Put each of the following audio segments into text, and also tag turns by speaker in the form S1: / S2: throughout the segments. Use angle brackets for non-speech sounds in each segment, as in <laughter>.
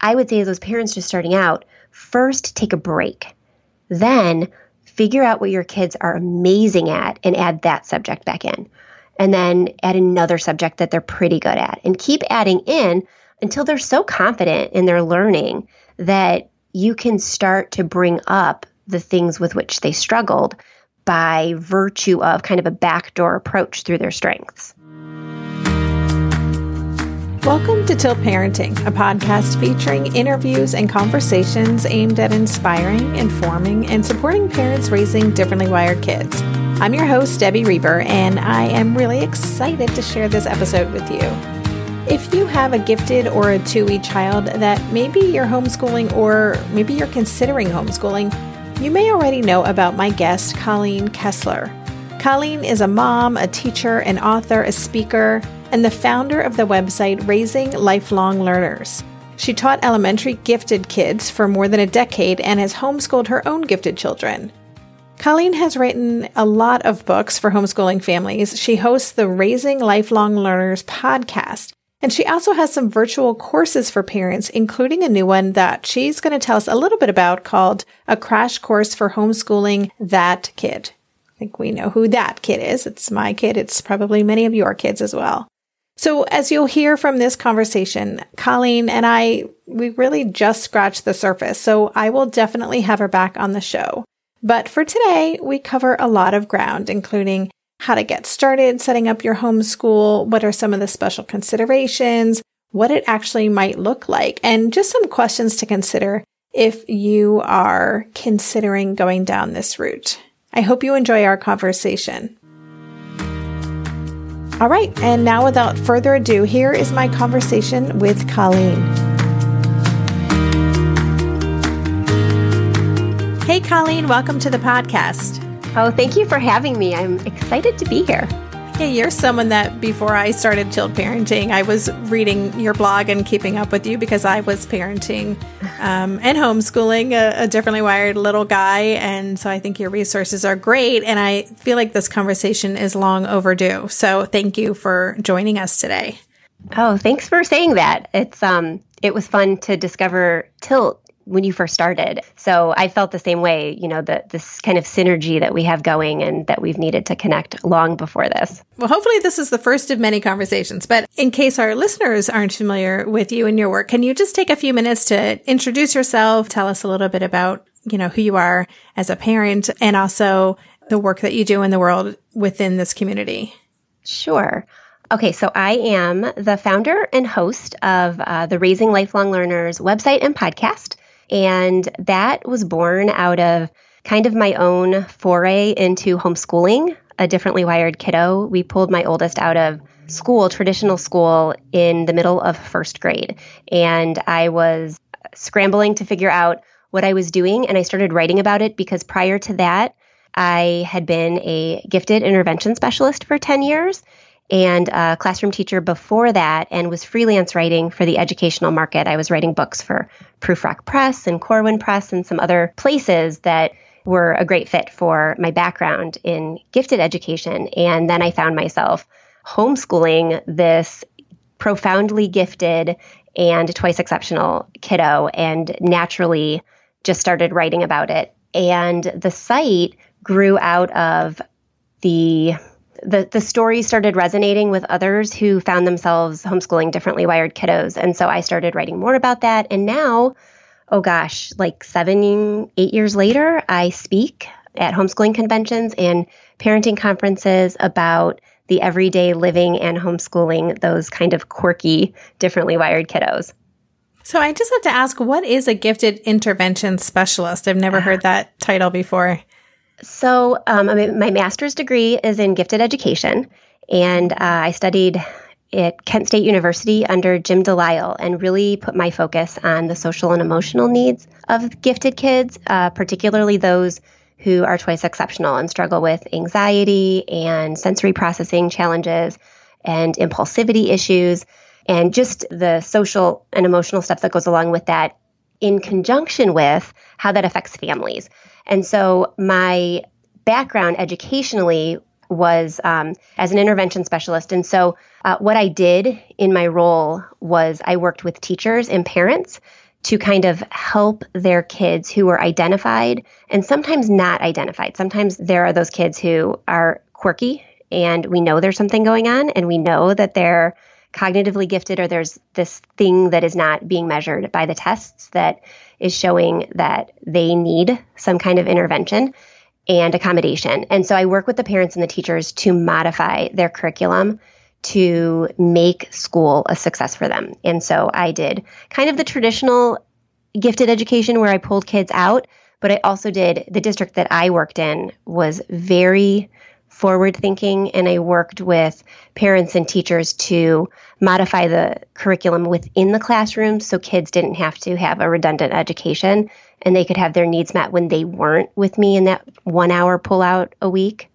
S1: I would say those parents just starting out, first take a break. Then figure out what your kids are amazing at and add that subject back in. And then add another subject that they're pretty good at and keep adding in until they're so confident in their learning that you can start to bring up the things with which they struggled by virtue of kind of a backdoor approach through their strengths.
S2: Welcome to Tilt Parenting, a podcast featuring interviews and conversations aimed at inspiring, informing, and supporting parents raising differently wired kids. I'm your host, Debbie Reber, and I am really excited to share this episode with you. If you have a gifted or a 2E child that maybe you're homeschooling or maybe you're considering homeschooling, you may already know about my guest, Colleen Kessler. Colleen is a mom, a teacher, an author, a speaker, and the founder of the website Raising Lifelong Learners. She taught elementary gifted kids for more than a decade and has homeschooled her own gifted children. Colleen has written a lot of books for homeschooling families. She hosts the Raising Lifelong Learners podcast, and she also has some virtual courses for parents, including a new one that she's going to tell us a little bit about called A Crash Course for Homeschooling That Kid. I think we know who that kid is. It's my kid. It's probably many of your kids as well. So, as you'll hear from this conversation, Colleen and I, we really just scratched the surface. So, I will definitely have her back on the show. But for today, we cover a lot of ground, including how to get started setting up your homeschool, what are some of the special considerations, what it actually might look like, and just some questions to consider if you are considering going down this route. I hope you enjoy our conversation. All right, and now without further ado, here is my conversation with Colleen. Hey, Colleen, welcome to the podcast.
S1: Oh, thank you for having me. I'm excited to be here.
S2: Hey, you're someone that before I started Tilt Parenting, I was reading your blog and keeping up with you because I was parenting um, and homeschooling a, a, differently wired little guy. And so I think your resources are great. And I feel like this conversation is long overdue. So thank you for joining us today.
S1: Oh, thanks for saying that. It's um it was fun to discover Tilt when you first started. So I felt the same way, you know, that this kind of synergy that we have going and that we've needed to connect long before this.
S2: Well, hopefully this is the first of many conversations, but in case our listeners aren't familiar with you and your work, can you just take a few minutes to introduce yourself, tell us a little bit about, you know, who you are as a parent and also the work that you do in the world within this community?
S1: Sure. Okay, so I am the founder and host of uh, the Raising Lifelong Learners website and podcast. And that was born out of kind of my own foray into homeschooling a differently wired kiddo. We pulled my oldest out of school, traditional school, in the middle of first grade. And I was scrambling to figure out what I was doing. And I started writing about it because prior to that, I had been a gifted intervention specialist for 10 years and a classroom teacher before that and was freelance writing for the educational market. I was writing books for Prufrock Press and Corwin Press and some other places that were a great fit for my background in gifted education. And then I found myself homeschooling this profoundly gifted and twice exceptional kiddo and naturally just started writing about it. And the site grew out of the the the story started resonating with others who found themselves homeschooling differently wired kiddos. And so i started writing more about that. And now oh gosh like seven eight years later i speak at homeschooling conventions and parenting conferences about the everyday living and homeschooling those kind of quirky differently wired kiddos.
S2: So i just have to ask what is a gifted intervention specialist? I've never ah. heard that title before
S1: so, um, my master's degree is in gifted education, and uh, I studied at Kent State University under Jim Delisle and really put my focus on the social and emotional needs of gifted kids, uh, particularly those who are twice exceptional and struggle with anxiety and sensory processing challenges and impulsivity issues, and just the social and emotional stuff that goes along with that in conjunction with how that affects families. And so my background educationally was um, as an intervention specialist. And so uh, what I did in my role was I worked with teachers and parents to kind of help their kids who were identified and sometimes not identified. Sometimes there are those kids who are quirky and we know there's something going on and we know that they're cognitively gifted or there's this thing that is not being measured by the tests that is showing that they need some kind of intervention and accommodation. And so I work with the parents and the teachers to modify their curriculum to make school a success for them. And so I did kind of the traditional gifted education where I pulled kids out, but I also did the district that I worked in was very forward thinking and I worked with parents and teachers to modify the curriculum within the classroom so kids didn't have to have a redundant education and they could have their needs met when they weren't with me in that 1 hour pull out a week.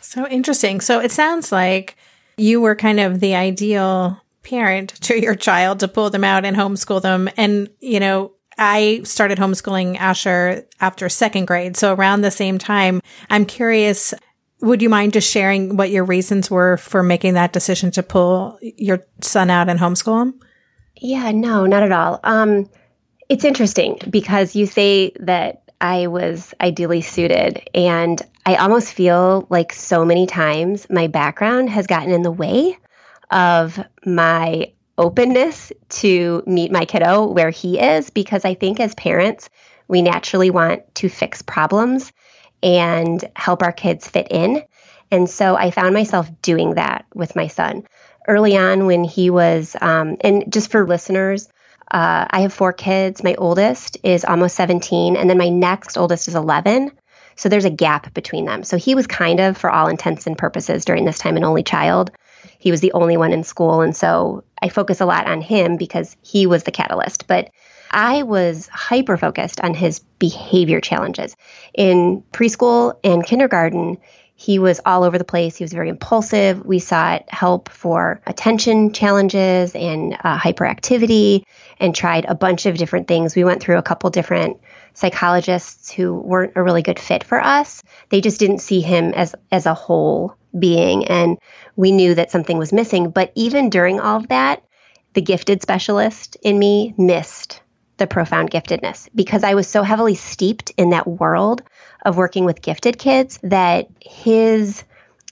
S2: So interesting. So it sounds like you were kind of the ideal parent to your child to pull them out and homeschool them. And, you know, I started homeschooling Asher after second grade. So around the same time, I'm curious, would you mind just sharing what your reasons were for making that decision to pull your son out and homeschool him?
S1: Yeah, no, not at all. Um, it's interesting because you say that I was ideally suited, and I almost feel like so many times my background has gotten in the way of my openness to meet my kiddo where he is because I think as parents, we naturally want to fix problems and help our kids fit in. And so I found myself doing that with my son. Early on, when he was, um, and just for listeners, uh, I have four kids. My oldest is almost 17, and then my next oldest is 11. So there's a gap between them. So he was kind of, for all intents and purposes, during this time, an only child. He was the only one in school. And so I focus a lot on him because he was the catalyst. But I was hyper focused on his behavior challenges. In preschool and kindergarten, he was all over the place. He was very impulsive. We sought help for attention challenges and uh, hyperactivity and tried a bunch of different things. We went through a couple different psychologists who weren't a really good fit for us. They just didn't see him as as a whole being and we knew that something was missing, but even during all of that, the gifted specialist in me missed the profound giftedness because I was so heavily steeped in that world of working with gifted kids that his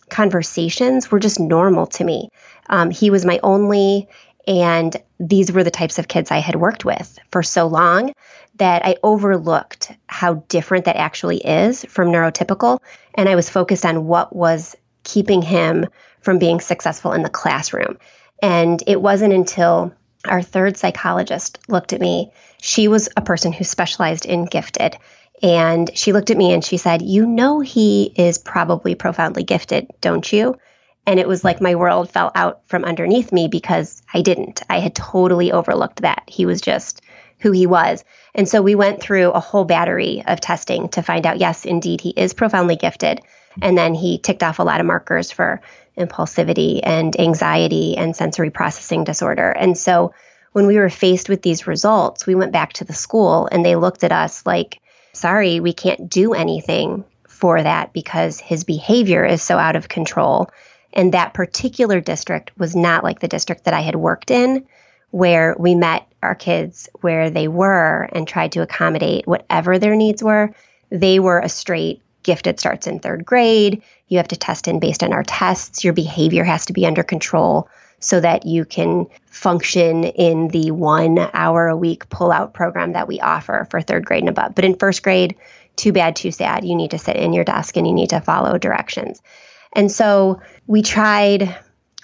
S1: conversations were just normal to me. Um, he was my only, and these were the types of kids I had worked with for so long that I overlooked how different that actually is from neurotypical. And I was focused on what was keeping him from being successful in the classroom. And it wasn't until our third psychologist looked at me. She was a person who specialized in gifted. And she looked at me and she said, You know, he is probably profoundly gifted, don't you? And it was like my world fell out from underneath me because I didn't. I had totally overlooked that. He was just who he was. And so we went through a whole battery of testing to find out yes, indeed, he is profoundly gifted. And then he ticked off a lot of markers for impulsivity and anxiety and sensory processing disorder. And so when we were faced with these results, we went back to the school and they looked at us like, sorry, we can't do anything for that because his behavior is so out of control. And that particular district was not like the district that I had worked in, where we met our kids where they were and tried to accommodate whatever their needs were. They were a straight gifted starts in third grade. You have to test in based on our tests. Your behavior has to be under control so that you can function in the one hour a week pull out program that we offer for third grade and above. But in first grade, too bad, too sad. You need to sit in your desk and you need to follow directions. And so we tried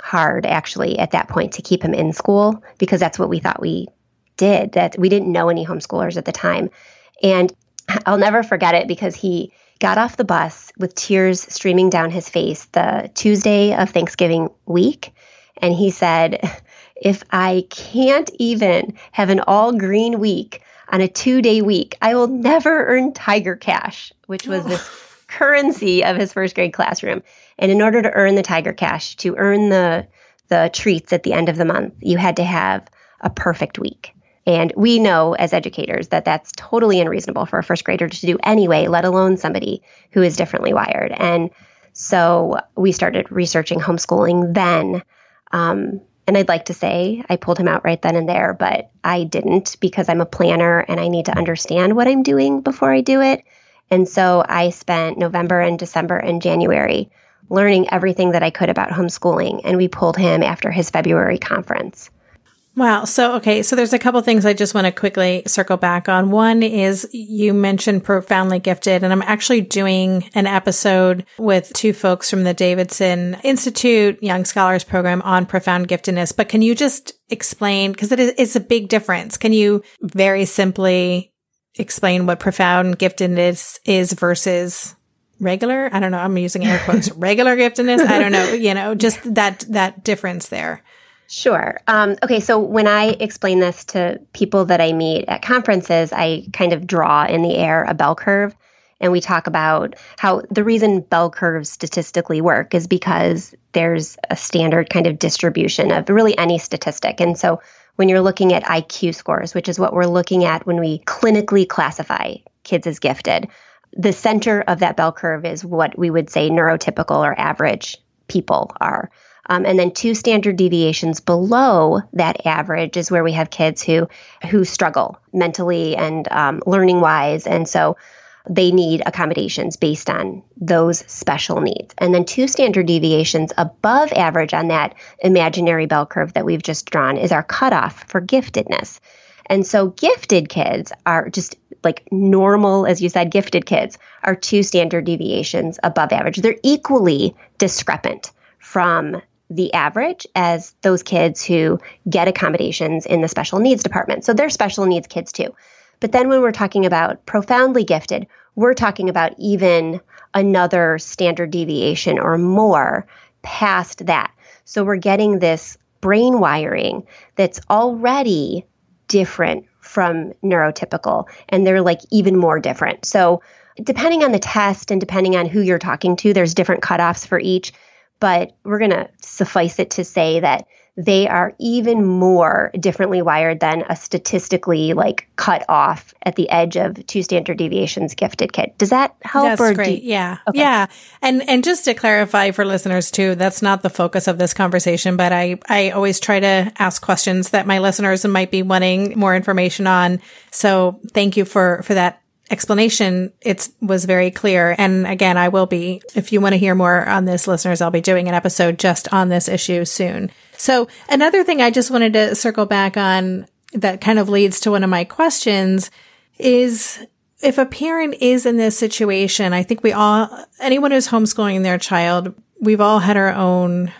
S1: hard actually at that point to keep him in school because that's what we thought we did. That we didn't know any homeschoolers at the time. And I'll never forget it because he got off the bus with tears streaming down his face the Tuesday of Thanksgiving week. And he said, If I can't even have an all green week on a two day week, I will never earn Tiger Cash, which was this <sighs> currency of his first grade classroom. And in order to earn the Tiger Cash, to earn the the treats at the end of the month, you had to have a perfect week. And we know as educators that that's totally unreasonable for a first grader to do anyway, let alone somebody who is differently wired. And so we started researching homeschooling then. Um, And I'd like to say I pulled him out right then and there, but I didn't because I'm a planner and I need to understand what I'm doing before I do it. And so I spent November and December and January learning everything that I could about homeschooling. And we pulled him after his February conference.
S2: Wow. So, okay. So there's a couple things I just want to quickly circle back on. One is you mentioned profoundly gifted and I'm actually doing an episode with two folks from the Davidson Institute Young Scholars Program on profound giftedness. But can you just explain, because it is, it's a big difference. Can you very simply explain what profound giftedness is versus regular? I don't know. I'm using air quotes. <laughs> regular giftedness. I don't know. You know, just that, that difference there.
S1: Sure. Um, okay, so when I explain this to people that I meet at conferences, I kind of draw in the air a bell curve. And we talk about how the reason bell curves statistically work is because there's a standard kind of distribution of really any statistic. And so when you're looking at IQ scores, which is what we're looking at when we clinically classify kids as gifted, the center of that bell curve is what we would say neurotypical or average people are. Um, and then two standard deviations below that average is where we have kids who who struggle mentally and um, learning wise, and so they need accommodations based on those special needs. And then two standard deviations above average on that imaginary bell curve that we've just drawn is our cutoff for giftedness. And so gifted kids are just like normal, as you said, gifted kids are two standard deviations above average. They're equally discrepant from the average as those kids who get accommodations in the special needs department. So they're special needs kids too. But then when we're talking about profoundly gifted, we're talking about even another standard deviation or more past that. So we're getting this brain wiring that's already different from neurotypical, and they're like even more different. So depending on the test and depending on who you're talking to, there's different cutoffs for each but we're going to suffice it to say that they are even more differently wired than a statistically like cut off at the edge of two standard deviations gifted kid. Does that help?
S2: That's great.
S1: You-
S2: yeah. Okay. Yeah. And, and just to clarify for listeners too, that's not the focus of this conversation, but I, I always try to ask questions that my listeners might be wanting more information on. So thank you for, for that explanation, it was very clear. And again, I will be, if you want to hear more on this, listeners, I'll be doing an episode just on this issue soon. So another thing I just wanted to circle back on that kind of leads to one of my questions is if a parent is in this situation, I think we all, anyone who's homeschooling their child, we've all had our own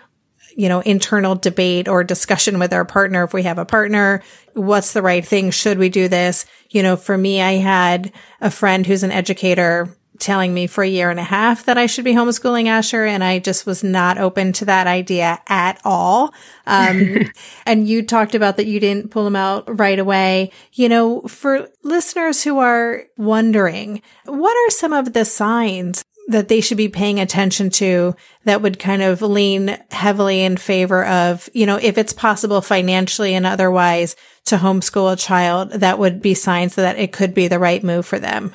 S2: you know, internal debate or discussion with our partner. If we have a partner, what's the right thing? Should we do this? You know, for me, I had a friend who's an educator telling me for a year and a half that I should be homeschooling Asher. And I just was not open to that idea at all. Um, <laughs> and you talked about that you didn't pull him out right away. You know, for listeners who are wondering, what are some of the signs that they should be paying attention to that would kind of lean heavily in favor of, you know, if it's possible financially and otherwise to homeschool a child, that would be signs that it could be the right move for them?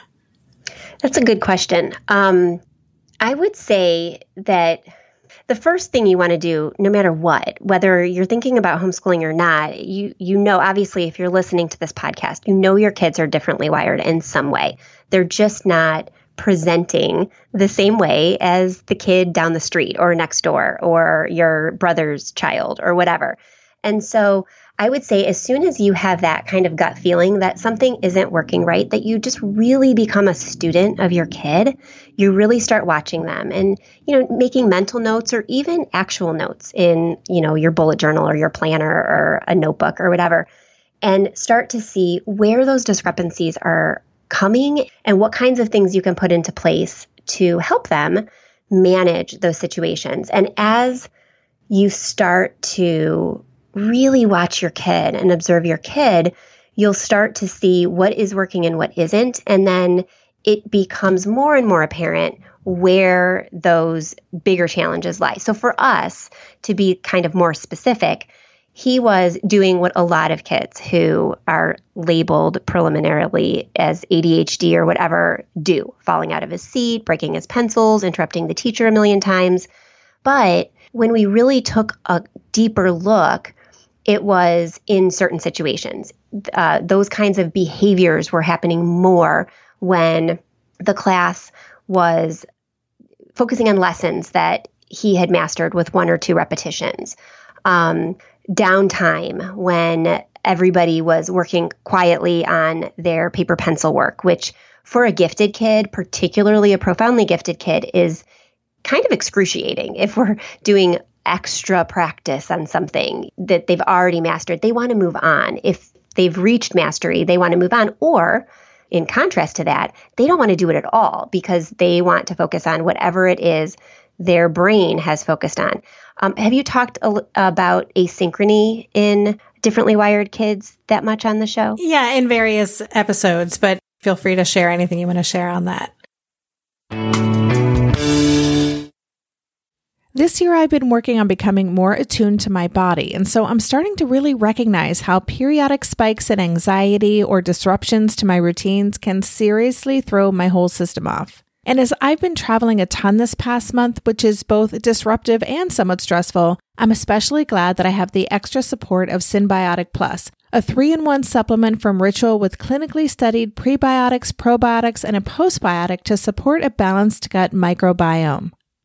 S1: That's a good question. Um, I would say that the first thing you want to do, no matter what, whether you're thinking about homeschooling or not, you you know obviously if you're listening to this podcast, you know your kids are differently wired in some way. They're just not presenting the same way as the kid down the street or next door or your brother's child or whatever. And so I would say as soon as you have that kind of gut feeling that something isn't working right, that you just really become a student of your kid, you really start watching them and, you know, making mental notes or even actual notes in, you know, your bullet journal or your planner or a notebook or whatever and start to see where those discrepancies are coming and what kinds of things you can put into place to help them manage those situations. And as you start to really watch your kid and observe your kid, you'll start to see what is working and what isn't. And then it becomes more and more apparent where those bigger challenges lie. So for us to be kind of more specific, he was doing what a lot of kids who are labeled preliminarily as ADHD or whatever do falling out of his seat, breaking his pencils, interrupting the teacher a million times. But when we really took a deeper look, it was in certain situations. Uh, those kinds of behaviors were happening more when the class was focusing on lessons that he had mastered with one or two repetitions. Um, downtime when everybody was working quietly on their paper pencil work, which for a gifted kid, particularly a profoundly gifted kid, is kind of excruciating if we're doing extra practice on something that they've already mastered. They want to move on. If they've reached mastery, they want to move on. Or, in contrast to that, they don't want to do it at all because they want to focus on whatever it is their brain has focused on. Um, have you talked a, about asynchrony in differently wired kids that much on the show?
S2: Yeah, in various episodes, but feel free to share anything you want to share on that. This year, I've been working on becoming more attuned to my body, and so I'm starting to really recognize how periodic spikes in anxiety or disruptions to my routines can seriously throw my whole system off. And as I've been traveling a ton this past month, which is both disruptive and somewhat stressful, I'm especially glad that I have the extra support of Synbiotic Plus, a three in one supplement from Ritual with clinically studied prebiotics, probiotics, and a postbiotic to support a balanced gut microbiome.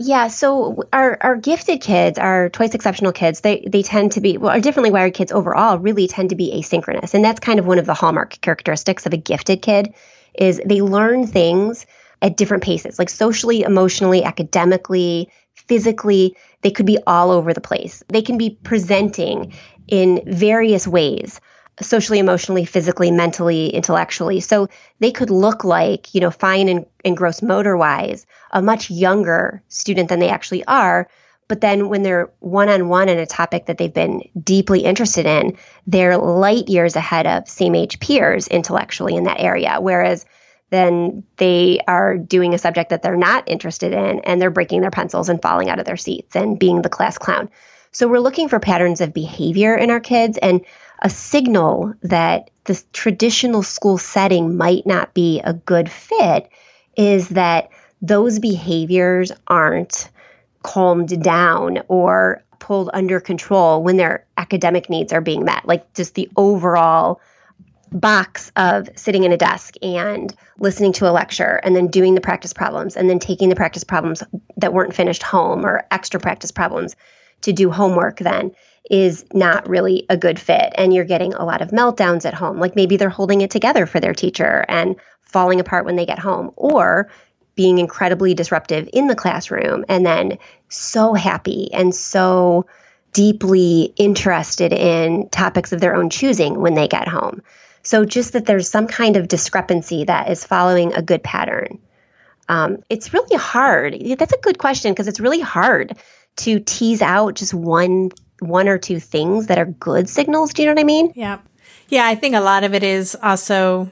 S1: Yeah, so our, our gifted kids, our twice exceptional kids, they, they tend to be, well, our differently wired kids overall really tend to be asynchronous. And that's kind of one of the hallmark characteristics of a gifted kid is they learn things at different paces, like socially, emotionally, academically, physically, they could be all over the place. They can be presenting in various ways socially, emotionally, physically, mentally, intellectually. So they could look like, you know, fine and, and gross motor wise, a much younger student than they actually are. But then when they're one on one in a topic that they've been deeply interested in, they're light years ahead of same age peers intellectually in that area. Whereas then they are doing a subject that they're not interested in and they're breaking their pencils and falling out of their seats and being the class clown. So we're looking for patterns of behavior in our kids. And a signal that the traditional school setting might not be a good fit is that those behaviors aren't calmed down or pulled under control when their academic needs are being met. Like just the overall box of sitting in a desk and listening to a lecture and then doing the practice problems and then taking the practice problems that weren't finished home or extra practice problems to do homework then is not really a good fit and you're getting a lot of meltdowns at home like maybe they're holding it together for their teacher and falling apart when they get home or being incredibly disruptive in the classroom and then so happy and so deeply interested in topics of their own choosing when they get home. So, just that there's some kind of discrepancy that is following a good pattern. Um, it's really hard. That's a good question because it's really hard to tease out just one one or two things that are good signals. Do you know what I mean?
S2: Yeah. Yeah, I think a lot of it is also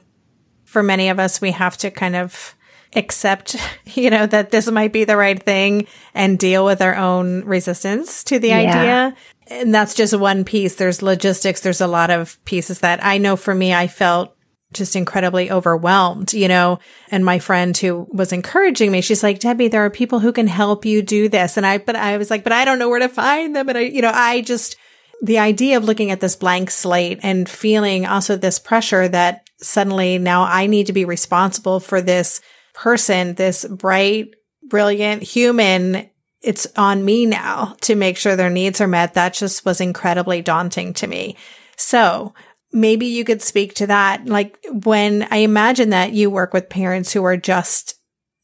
S2: for many of us we have to kind of accept, <laughs> you know, that this might be the right thing and deal with our own resistance to the yeah. idea. And that's just one piece. There's logistics. There's a lot of pieces that I know for me, I felt just incredibly overwhelmed, you know, and my friend who was encouraging me, she's like, Debbie, there are people who can help you do this. And I, but I was like, but I don't know where to find them. And I, you know, I just, the idea of looking at this blank slate and feeling also this pressure that suddenly now I need to be responsible for this person, this bright, brilliant human, it's on me now to make sure their needs are met. That just was incredibly daunting to me. So maybe you could speak to that. Like when I imagine that you work with parents who are just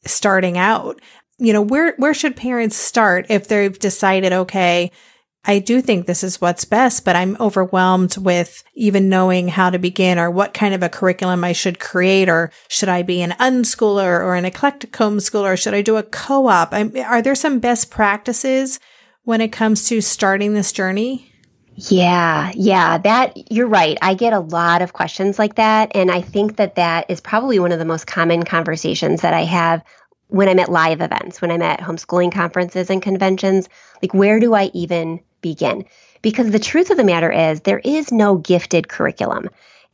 S2: starting out, you know, where, where should parents start if they've decided, okay, I do think this is what's best, but I'm overwhelmed with even knowing how to begin or what kind of a curriculum I should create, or should I be an unschooler or an eclectic homeschooler, or should I do a co-op? I'm, are there some best practices when it comes to starting this journey?
S1: Yeah, yeah, that you're right. I get a lot of questions like that. And I think that that is probably one of the most common conversations that I have when I'm at live events, when I'm at homeschooling conferences and conventions. Like, where do I even begin. Because the truth of the matter is, there is no gifted curriculum.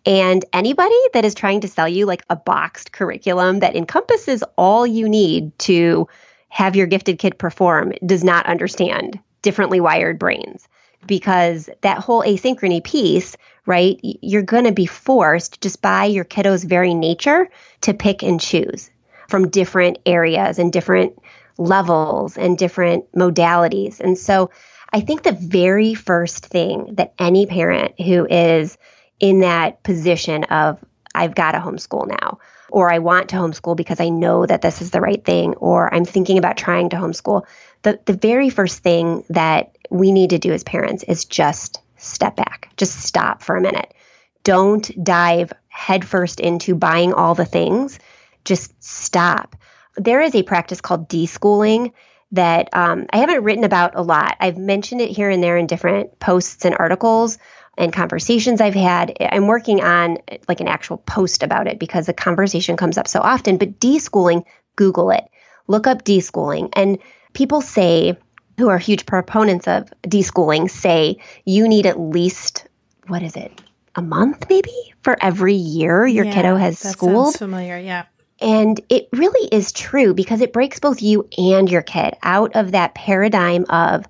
S1: And anybody that is trying to sell you like a boxed curriculum that encompasses all you need to have your gifted kid perform does not understand differently wired brains. Because that whole asynchrony piece, right, you're going to be forced just by your kiddo's very nature to pick and choose from different areas and different levels and different modalities. And so I think the very first thing that any parent who is in that position of, I've got to homeschool now, or I want to homeschool because I know that this is the right thing, or I'm thinking about trying to homeschool, the, the very first thing that we need to do as parents is just step back, just stop for a minute. Don't dive headfirst into buying all the things. Just stop. There is a practice called deschooling that um, I haven't written about a lot. I've mentioned it here and there in different posts and articles and conversations I've had. I'm working on like an actual post about it because the conversation comes up so often. But deschooling, Google it, look up deschooling. And people say, who are huge proponents of deschooling, say you need at least, what is it, a month maybe for every year your yeah, kiddo has that schooled.
S2: Familiar, yeah.
S1: And it really is true because it breaks both you and your kid out of that paradigm of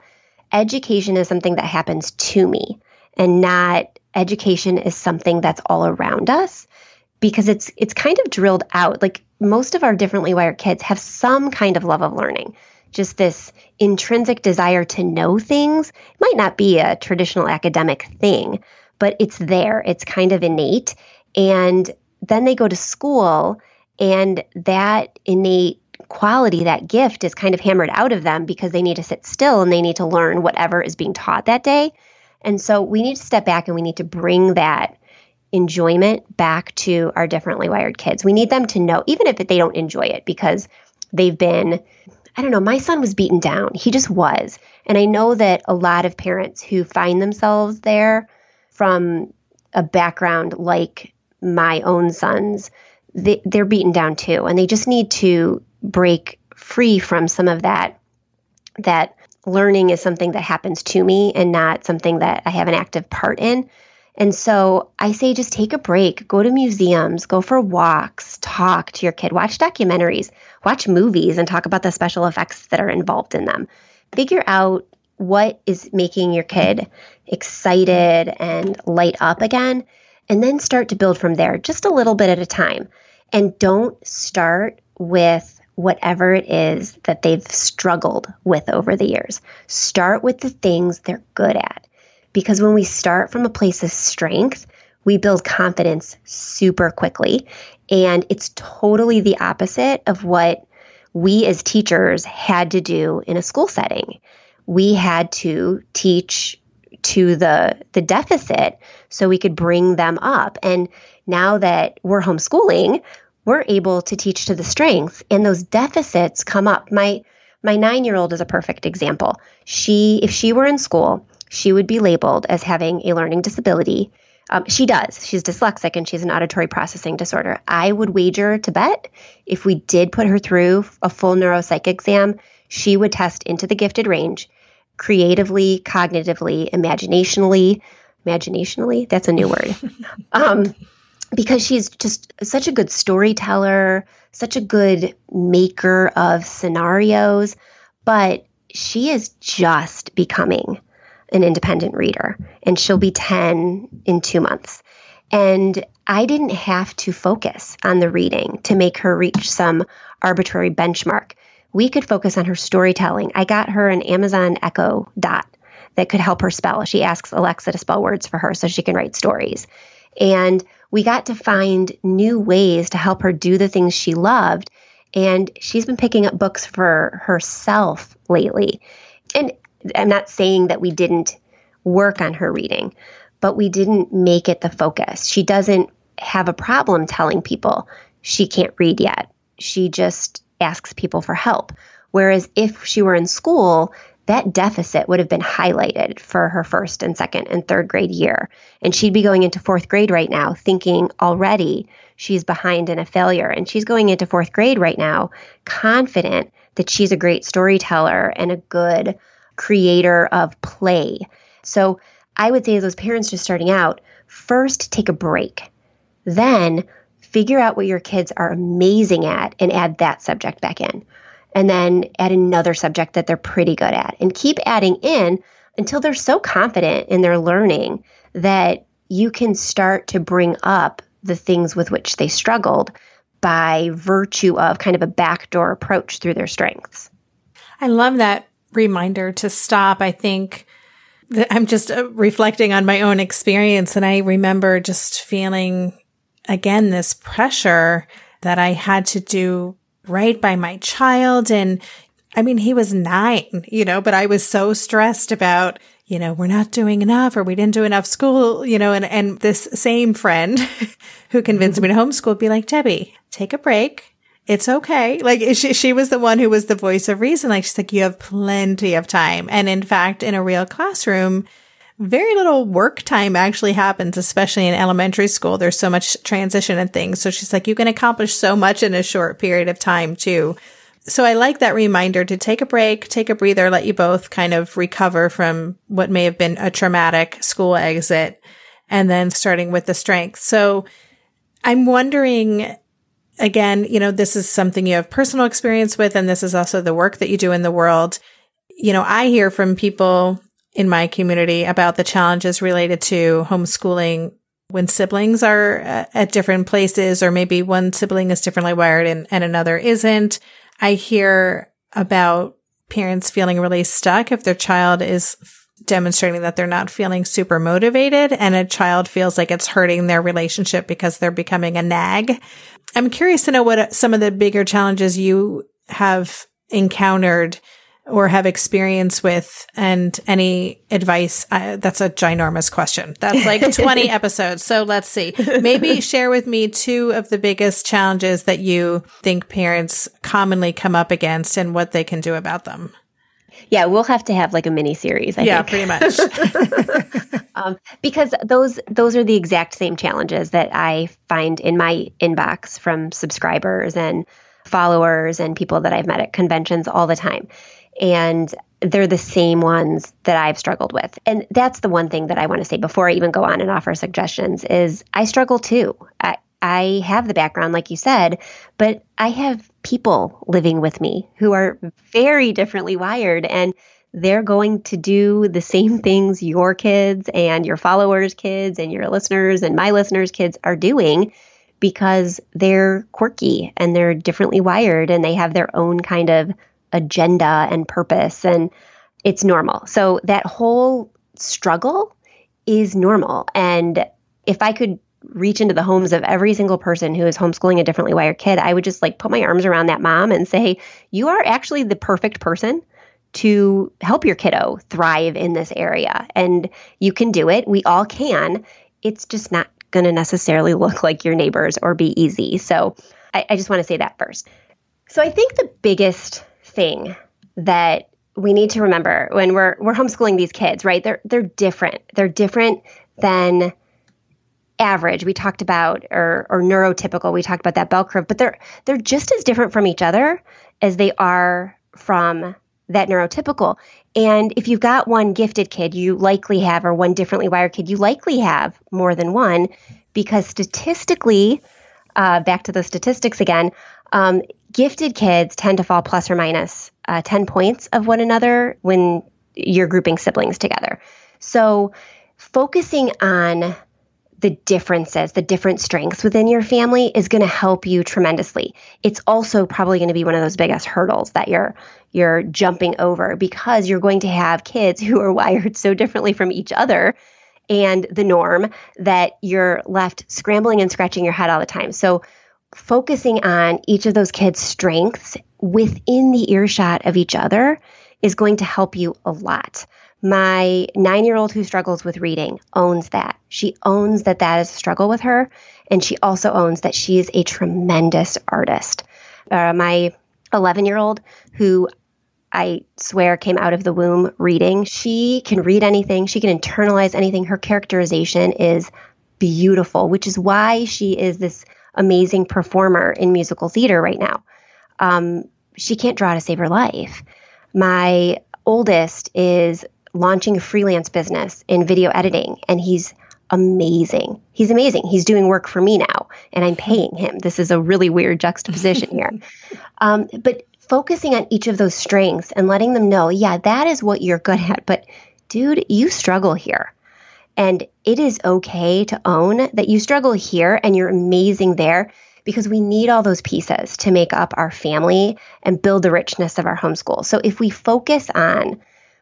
S1: education is something that happens to me and not education is something that's all around us because it's it's kind of drilled out like most of our differently wired kids have some kind of love of learning just this intrinsic desire to know things it might not be a traditional academic thing but it's there it's kind of innate and then they go to school and that innate quality, that gift is kind of hammered out of them because they need to sit still and they need to learn whatever is being taught that day. And so we need to step back and we need to bring that enjoyment back to our differently wired kids. We need them to know, even if they don't enjoy it, because they've been, I don't know, my son was beaten down. He just was. And I know that a lot of parents who find themselves there from a background like my own son's they, they're beaten down too, and they just need to break free from some of that. That learning is something that happens to me and not something that I have an active part in. And so I say just take a break, go to museums, go for walks, talk to your kid, watch documentaries, watch movies, and talk about the special effects that are involved in them. Figure out what is making your kid excited and light up again, and then start to build from there, just a little bit at a time. And don't start with whatever it is that they've struggled with over the years. Start with the things they're good at. Because when we start from a place of strength, we build confidence super quickly. And it's totally the opposite of what we as teachers had to do in a school setting. We had to teach to the the deficit so we could bring them up. And now that we're homeschooling, we're able to teach to the strengths and those deficits come up. My my 9-year-old is a perfect example. She if she were in school, she would be labeled as having a learning disability. Um, she does. She's dyslexic and she's an auditory processing disorder. I would wager to bet if we did put her through a full neuropsych exam, she would test into the gifted range creatively, cognitively, imaginationally. Imaginationally? That's a new <laughs> word. um, because she's just such a good storyteller, such a good maker of scenarios, but she is just becoming an independent reader and she'll be 10 in two months. And I didn't have to focus on the reading to make her reach some arbitrary benchmark. We could focus on her storytelling. I got her an Amazon Echo Dot that could help her spell. She asks Alexa to spell words for her so she can write stories. And we got to find new ways to help her do the things she loved. And she's been picking up books for herself lately. And I'm not saying that we didn't work on her reading, but we didn't make it the focus. She doesn't have a problem telling people she can't read yet. She just asks people for help. Whereas if she were in school, that deficit would have been highlighted for her first and second and third grade year. And she'd be going into fourth grade right now thinking already she's behind and a failure. And she's going into fourth grade right now confident that she's a great storyteller and a good creator of play. So I would say those parents just starting out, first take a break. Then figure out what your kids are amazing at and add that subject back in and then add another subject that they're pretty good at and keep adding in until they're so confident in their learning that you can start to bring up the things with which they struggled by virtue of kind of a backdoor approach through their strengths.
S2: I love that reminder to stop. I think that I'm just uh, reflecting on my own experience and I remember just feeling again this pressure that I had to do right by my child. And I mean, he was nine, you know, but I was so stressed about, you know, we're not doing enough or we didn't do enough school, you know, and, and this same friend <laughs> who convinced me to homeschool be like, Debbie, take a break. It's okay. Like she, she was the one who was the voice of reason. Like she's like, you have plenty of time. And in fact, in a real classroom, very little work time actually happens, especially in elementary school. There's so much transition and things. So she's like, you can accomplish so much in a short period of time too. So I like that reminder to take a break, take a breather, let you both kind of recover from what may have been a traumatic school exit and then starting with the strength. So I'm wondering again, you know, this is something you have personal experience with, and this is also the work that you do in the world. You know, I hear from people in my community about the challenges related to homeschooling when siblings are uh, at different places, or maybe one sibling is differently wired and, and another isn't. I hear about parents feeling really stuck if their child is demonstrating that they're not feeling super motivated and a child feels like it's hurting their relationship because they're becoming a nag. I'm curious to know what some of the bigger challenges you have encountered or have experience with and any advice? Uh, that's a ginormous question. That's like <laughs> 20 episodes. So let's see. Maybe share with me two of the biggest challenges that you think parents commonly come up against and what they can do about them.
S1: Yeah, we'll have to have like a mini series. I
S2: yeah,
S1: think.
S2: pretty much. <laughs>
S1: um, because those those are the exact same challenges that I find in my inbox from subscribers and followers and people that I've met at conventions all the time. And they're the same ones that I've struggled with. And that's the one thing that I want to say before I even go on and offer suggestions is I struggle too. I, I have the background, like you said, but I have people living with me who are very differently wired and they're going to do the same <laughs> things your kids and your followers' kids and your listeners and my listeners' kids are doing because they're quirky and they're differently wired and they have their own kind of agenda and purpose and it's normal. So that whole struggle is normal. And if I could reach into the homes of every single person who is homeschooling a differently wired kid, I would just like put my arms around that mom and say, You are actually the perfect person to help your kiddo thrive in this area. And you can do it. We all can. It's just not going to necessarily look <laughs> like your neighbors or be easy. So I, I just want to say that first. So I think the biggest thing that we need to remember when we're we're homeschooling these kids, right? They're they're different. They're different than average. We talked about or or neurotypical we talked about that bell curve but they're they're just as different from each other as they are from that neurotypical. And if you've got one gifted kid you likely have or one differently wired kid you likely have more than one because statistically uh, back to the statistics again um, gifted kids tend to fall plus or minus, uh, 10 points of one another when you're grouping siblings together. So focusing on the differences, the different strengths within your family is going to help you tremendously. It's also probably going to be one of those biggest hurdles that you're you're jumping over because you're going to have kids <laughs> who are wired so differently from each other and the norm that you're left scrambling and scratching your head all the time. So focusing on each of those kids' strengths within the earshot of each other is going to help you a lot. My nine year old who struggles with reading owns that. She owns that that is a struggle with her. And she also owns that she is a tremendous artist. Uh, my 11 year old who I swear came out of the womb reading, she can read anything, she can internalize anything. Her characterization is beautiful, which is why she is this amazing performer in musical theater right now. Um, she can't draw to save her life. My oldest is launching a freelance business in video editing, and he's amazing. He's amazing. He's doing work for me now, and I'm paying him. This is a really weird juxtaposition here. <laughs> Um, but focusing on each of those strengths and letting them know, yeah, that is what you're good at, but dude, you struggle here. And it is okay to own that you struggle here and you're amazing there because we need all those pieces to make up our family and build the richness of our homeschool. So if we focus on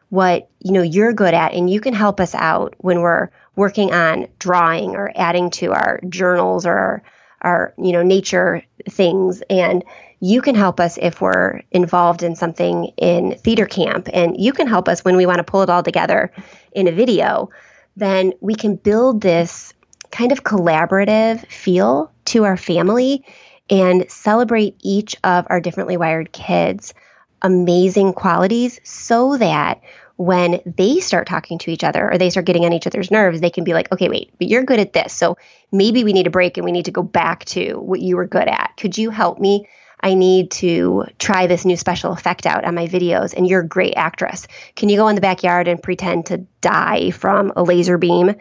S1: what you know you're good at and you can help us out when we're working on drawing or adding to our journals or our, you know nature things. And you can help us if we're involved in something in theater camp and you can help us when we want to pull it all together in a video. Then we can build this kind of collaborative feel to our family and celebrate each of our differently wired kids amazing qualities so that when they start talking to each other or they start getting on each other's nerves, they can be like, okay, wait, but you're good at this. So maybe we need a break and we need to go back to what you were good at. Could you help me? I need to try this new special effect out on my videos, and you're a great actress. Can you go in the backyard and pretend to die from a laser beam?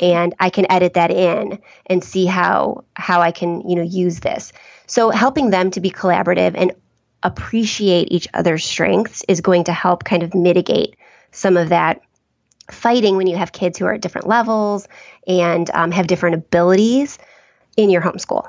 S1: And I can edit that in and see how how I can, you know, use this. So helping them to be collaborative and appreciate each other's strengths is going to help kind of mitigate some of that fighting when you have kids who are at different levels and um, have different abilities in your homeschool.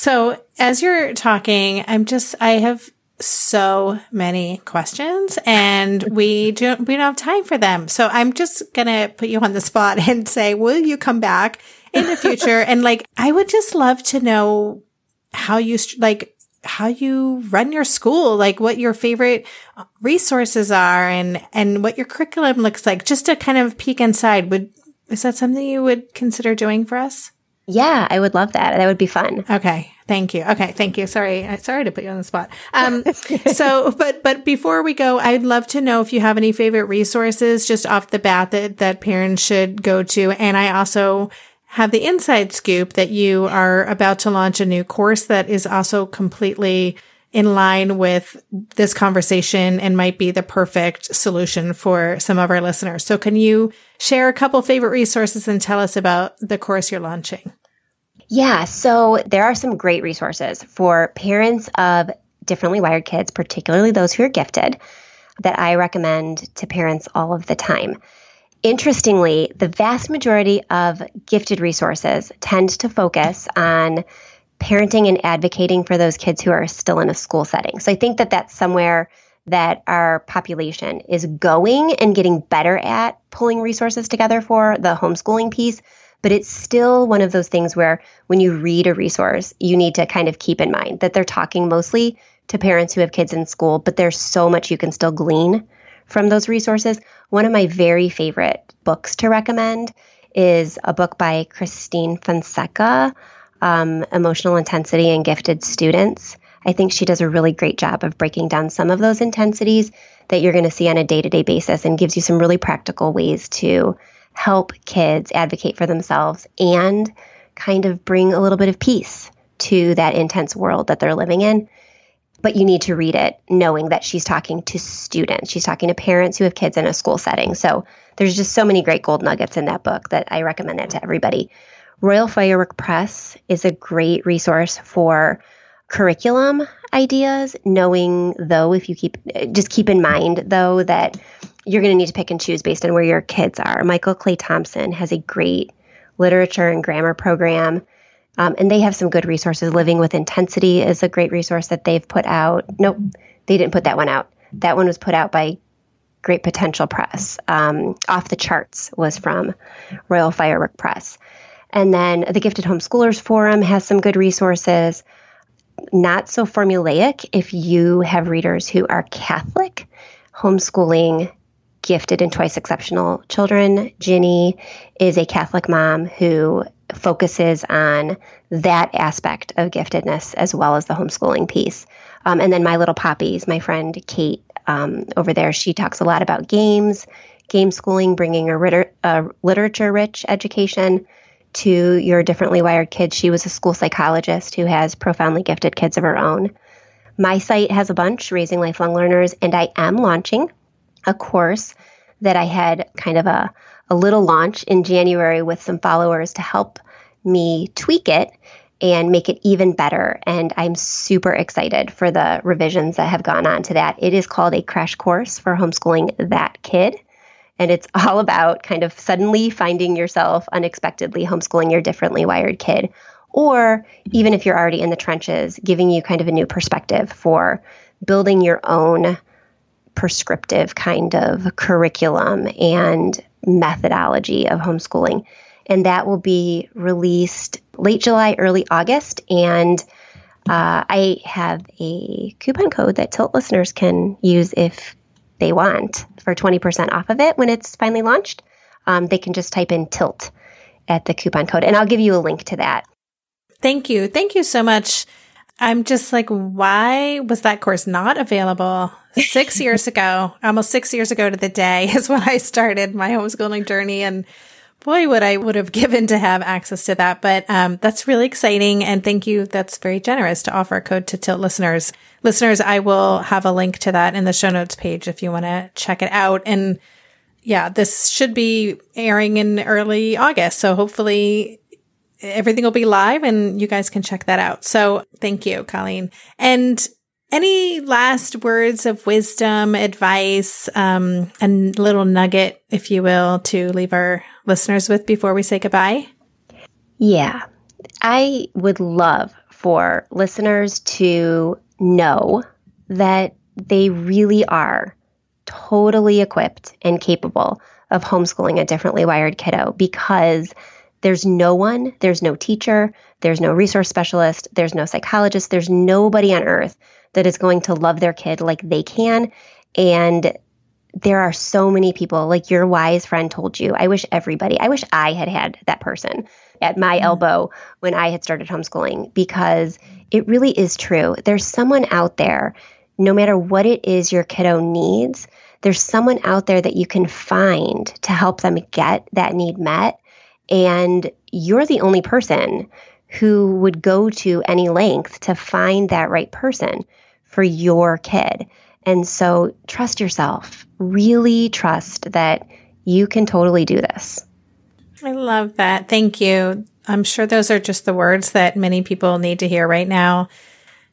S2: So, as you're talking, I'm just, I have so many questions and we don't, we don't have time for them. So I'm just going to put you on the spot <laughs> and say, will you come back in the future? and like, I would just love to know how you, like, how you run your school, like what your favorite resources are and, and what your curriculum looks like, just to kind of peek inside. Would, is that something you would consider doing for us?
S1: Yeah, I would love that. That would be fun.
S2: Okay. Thank you. Okay. Thank you. Sorry. Sorry to put you on the spot. Um, <laughs> so, but, but before we go, I'd love to know if you have any favorite resources just off the bat that, that parents should go to. And I also have the inside scoop that you are about to launch a new course that is also completely in line with this conversation and might be the perfect solution for some of our listeners. So can you share a couple favorite resources and tell us about the course you're launching?
S1: Yeah, so there are some great resources for parents of differently wired kids, particularly those who are gifted, that I recommend to parents all of the time. Interestingly, the vast majority of gifted resources tend to focus on parenting and advocating for those kids who are still in a school setting. So I think that that's somewhere that our population is going and getting better at pulling resources together for the homeschooling piece but it's still one of those things where when you read a resource, you need to kind of keep in mind that they're talking mostly to parents who have kids in school, but there's so much you can still glean from those resources. One of my very favorite books to recommend is a book by Christine Fonseca, um, Emotional Intensity and Gifted Students. I think she does a really great job of breaking down some of those intensities that you're going to see on a day to day basis and gives you some really practical ways to help kids advocate for themselves and kind of bring a little bit of peace to that intense world that they're living in. But you need to read it knowing that she's talking to students. She's talking to parents who have kids in a school setting. So there's just so many great gold nuggets in that book that I recommend that to everybody. Royal Firework Press is a great resource for curriculum ideas, knowing though, if you keep just keep in mind though that you're going to need to pick and choose based on where your kids are. Michael Clay Thompson has a great literature and grammar program. Um, and they have some good resources. Living with Intensity is a great resource that they've put out. Nope, they didn't put that one out. That one was put out by Great Potential Press. Um, Off the Charts was from Royal Firework Press. And then the Gifted Homeschoolers Forum has some good resources. Not so formulaic if you have readers who are Catholic. Homeschooling gifted and twice exceptional children. Ginny is a Catholic mom who focuses on that aspect of giftedness as well as the homeschooling piece. Um, and then My Little Poppies, my friend Kate um, over there, she talks a lot about games, game schooling, bringing a, a literature rich education to your differently wired kids. She was a school psychologist who has profoundly gifted kids of her own. My site has a bunch, Raising Lifelong Learners, and I am launching a course that I had kind of a, a little launch in January with some followers to help me tweak it and make it even better. And I'm super excited for the revisions that have gone on to that. It is called a crash course for homeschooling that kid. And it's <laughs> all about kind of suddenly finding yourself unexpectedly homeschooling your differently wired kid. Or even if you're already in the trenches, giving you kind of a new perspective for building your own prescriptive kind of curriculum and methodology of homeschooling. And that will be released late July, early August. And uh, I have a coupon code that Tilt listeners can use if they want for 20% off of it when it's finally launched. Um, they can just type in TILT at the coupon code, and I'll give you a link to that.
S2: Thank you. Thank you so much. I'm just like, why was that course not available six <laughs> years ago? Almost six years ago to the day is when I started my homeschooling journey. And boy, would I would have given to have access to that. But um, that's really exciting. And thank you. That's very generous to offer a code to Tilt listeners. Listeners, I will have a link to that in the show notes page if you want to check it out. And yeah, this should be airing in early August. So hopefully everything will be live and you guys can check that out. So thank you, Colleen. And any last words of wisdom, advice, um, and little nugget, if you will, to leave our listeners with before we say goodbye?
S1: Yeah. I would love for listeners to know that they really are totally equipped and capable of homeschooling a differently wired kiddo because there's no one, there's no teacher, there's no resource specialist, there's no psychologist, there's nobody on earth that is going to love their kid like they can. And there are so many people, like your wise friend told you. I wish everybody, I wish I had had that person at my mm-hmm. elbow when I had started homeschooling because it really is true. There's someone out there, no matter what it is your kiddo needs, there's someone out there that you can find to help them get that need met and you're the only person who would go to any length to find that right person for your kid. And so trust yourself. Really trust that you can totally do this.
S2: I love that. Thank you. I'm sure those are just the words that many people need to hear right now.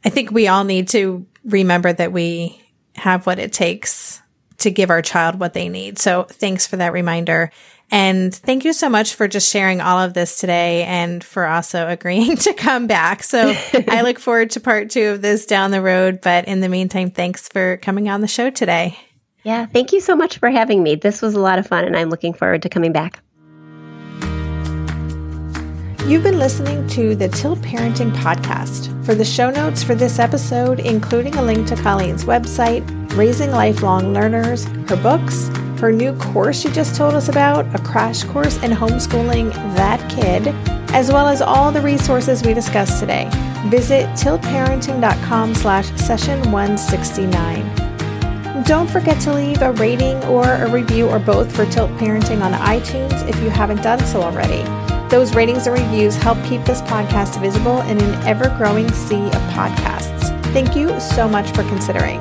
S2: I think we all need to remember that we have what it takes to give our child what they need. So thanks for that reminder. And thank you so much for just sharing all of this today and for also agreeing <laughs> to come back. So <laughs> I look forward to part two of this down the road. But in the meantime, thanks for coming on the show today.
S1: Yeah, thank you so much for having me. This was a lot of fun, and I'm looking forward to coming back.
S2: You've been listening to the Tilt Parenting Podcast. For the show notes for this episode, including a link to Colleen's website, Raising Lifelong Learners, her books, her new course she just told us about, a crash course in homeschooling that kid, as well as all the resources we discussed today. Visit tiltparenting.com slash session 169. Don't forget to leave a rating or a review or both for Tilt Parenting on iTunes if you haven't done so already. Those ratings and reviews help keep this podcast visible in an ever growing sea of podcasts. Thank you so much for considering.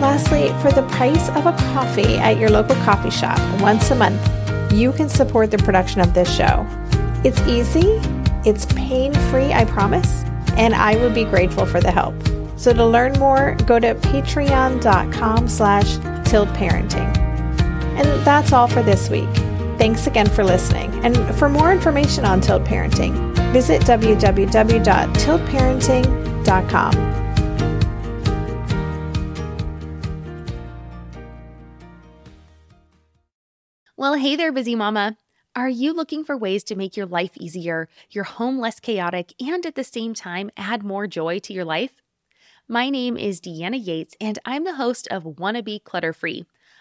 S2: Lastly, for the price of a coffee at your local coffee shop once a month, you can support the production of this show. It's easy, it's pain free, I promise, and I would be grateful for the help. So to learn more, go to patreon.com slash tiltparenting. And that's all for this week. Thanks again for listening. And for more information on Tilt Parenting, visit www.tiltparenting.com.
S3: Well, hey there, busy mama. Are you looking for ways to make your life easier, your home less chaotic, and at the same time add more joy to your life? My name is Deanna Yates, and I'm the host of Wanna Be Clutter Free,